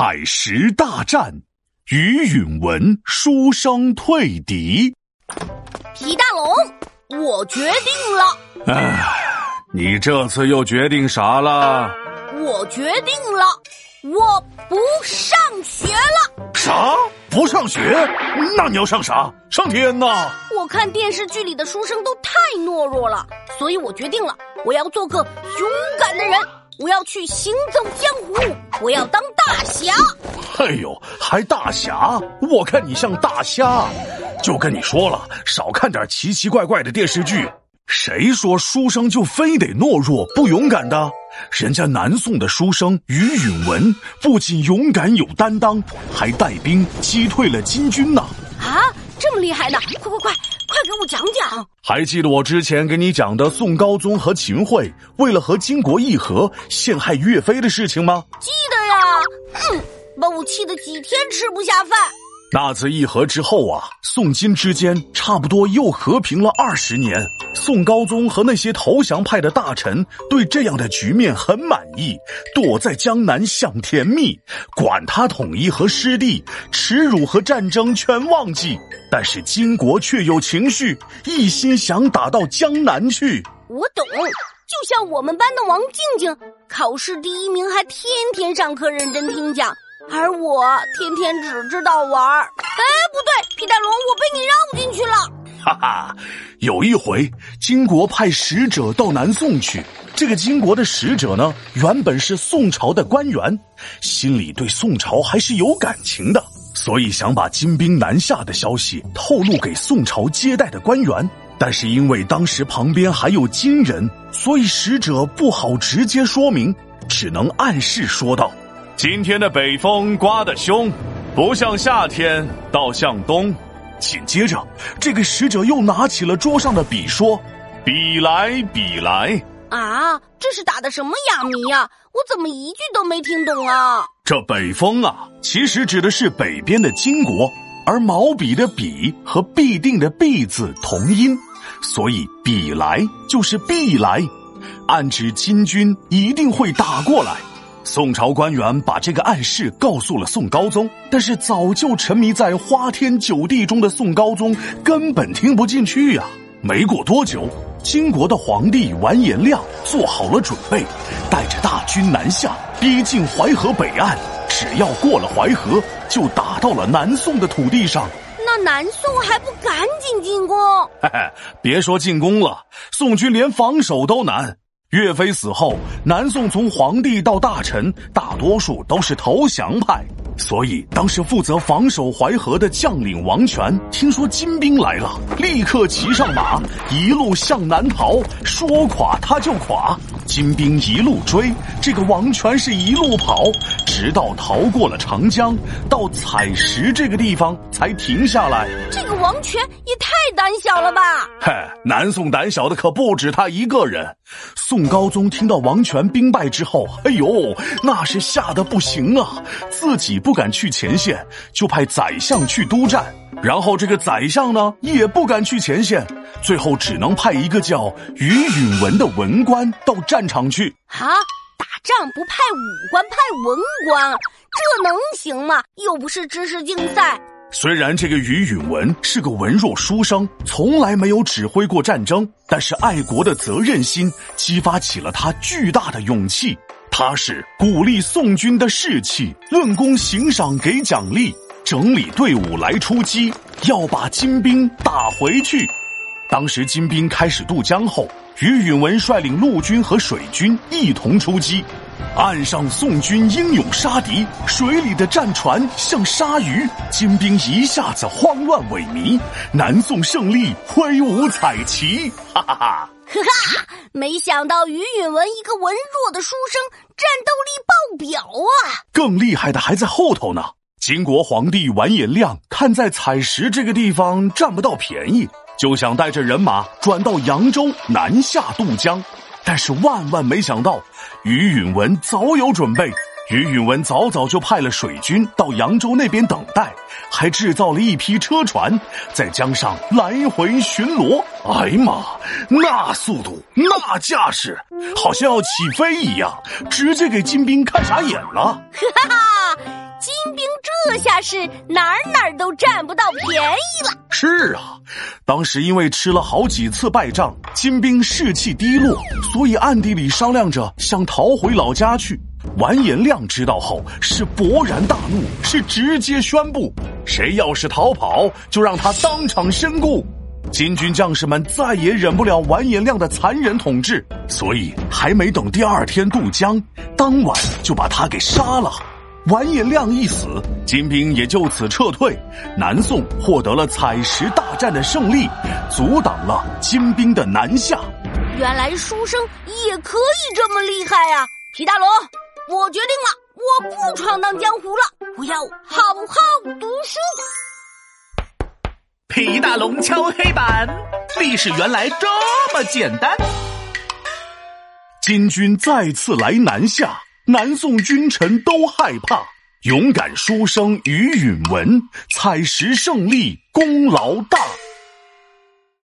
采石大战，于允文书生退敌。皮大龙，我决定了。唉，你这次又决定啥了？我决定了，我不上学了。啥？不上学？那你要上啥？上天呐！我看电视剧里的书生都太懦弱了，所以我决定了，我要做个勇敢的人。我要去行走江湖，我要当大侠。哎呦，还大侠？我看你像大虾。就跟你说了，少看点奇奇怪怪的电视剧。谁说书生就非得懦弱不勇敢的？人家南宋的书生于允文不仅勇敢有担当，还带兵击退了金军呢。啊，这么厉害呢！快快快！快给我讲讲！还记得我之前给你讲的宋高宗和秦桧为了和金国议和陷害岳飞的事情吗？记得呀，嗯，把我气得几天吃不下饭。那次议和之后啊，宋金之间差不多又和平了二十年。宋高宗和那些投降派的大臣对这样的局面很满意，躲在江南享甜蜜，管他统一和失地，耻辱和战争全忘记。但是金国却有情绪，一心想打到江南去。我懂，就像我们班的王静静，考试第一名，还天天上课认真听讲。而我天天只知道玩儿。哎，不对，皮带龙，我被你绕进去了。哈哈，有一回，金国派使者到南宋去。这个金国的使者呢，原本是宋朝的官员，心里对宋朝还是有感情的，所以想把金兵南下的消息透露给宋朝接待的官员。但是因为当时旁边还有金人，所以使者不好直接说明，只能暗示说道。今天的北风刮得凶，不像夏天，倒像冬。紧接着，这个使者又拿起了桌上的笔，说：“笔来，笔来。”啊，这是打的什么哑谜呀？我怎么一句都没听懂啊？这北风啊，其实指的是北边的金国，而毛笔的笔和必定的必字同音，所以笔来就是必来，暗指金军一定会打过来。宋朝官员把这个暗示告诉了宋高宗，但是早就沉迷在花天酒地中的宋高宗根本听不进去呀。没过多久，金国的皇帝完颜亮做好了准备，带着大军南下，逼近淮河北岸。只要过了淮河，就打到了南宋的土地上。那南宋还不赶紧进攻？嘿嘿，别说进攻了，宋军连防守都难。岳飞死后，南宋从皇帝到大臣，大多数都是投降派。所以，当时负责防守淮河的将领王权，听说金兵来了，立刻骑上马，一路向南逃。说垮他就垮，金兵一路追，这个王权是一路跑，直到逃过了长江，到采石这个地方才停下来。这个王权也太胆小了吧！嘿，南宋胆小的可不止他一个人。宋高宗听到王权兵败之后，哎呦，那是吓得不行啊，自己不。不敢去前线，就派宰相去督战。然后这个宰相呢，也不敢去前线，最后只能派一个叫于允文的文官到战场去。啊，打仗不派武官，派文官，这能行吗？又不是知识竞赛。虽然这个于允文是个文弱书生，从来没有指挥过战争，但是爱国的责任心激发起了他巨大的勇气。他是鼓励宋军的士气，论功行赏，给奖励，整理队伍来出击，要把金兵打回去。当时金兵开始渡江后，于允文率领陆军和水军一同出击。岸上宋军英勇杀敌，水里的战船像鲨鱼，金兵一下子慌乱萎靡。南宋胜利，挥舞彩旗，哈哈哈。哈哈，没想到于允文一个文弱的书生，战斗力爆表啊！更厉害的还在后头呢。金国皇帝完颜亮看在采石这个地方占不到便宜，就想带着人马转到扬州南下渡江。但是万万没想到，于允文早有准备。于允文早早就派了水军到扬州那边等待，还制造了一批车船，在江上来回巡逻。哎呀妈，那速度，那架势，好像要起飞一样，直接给金兵看傻眼了。这下是哪儿哪儿都占不到便宜了。是啊，当时因为吃了好几次败仗，金兵士气低落，所以暗地里商量着想逃回老家去。完颜亮知道后是勃然大怒，是直接宣布：谁要是逃跑，就让他当场身故。金军将士们再也忍不了完颜亮的残忍统治，所以还没等第二天渡江，当晚就把他给杀了。完颜亮一死，金兵也就此撤退，南宋获得了采石大战的胜利，阻挡了金兵的南下。原来书生也可以这么厉害啊！皮大龙，我决定了，我不闯荡江湖了，我要好好读书。皮大龙敲黑板，历史原来这么简单。金军再次来南下，南宋君臣都害怕。勇敢书生于允文，采石胜利，功劳大。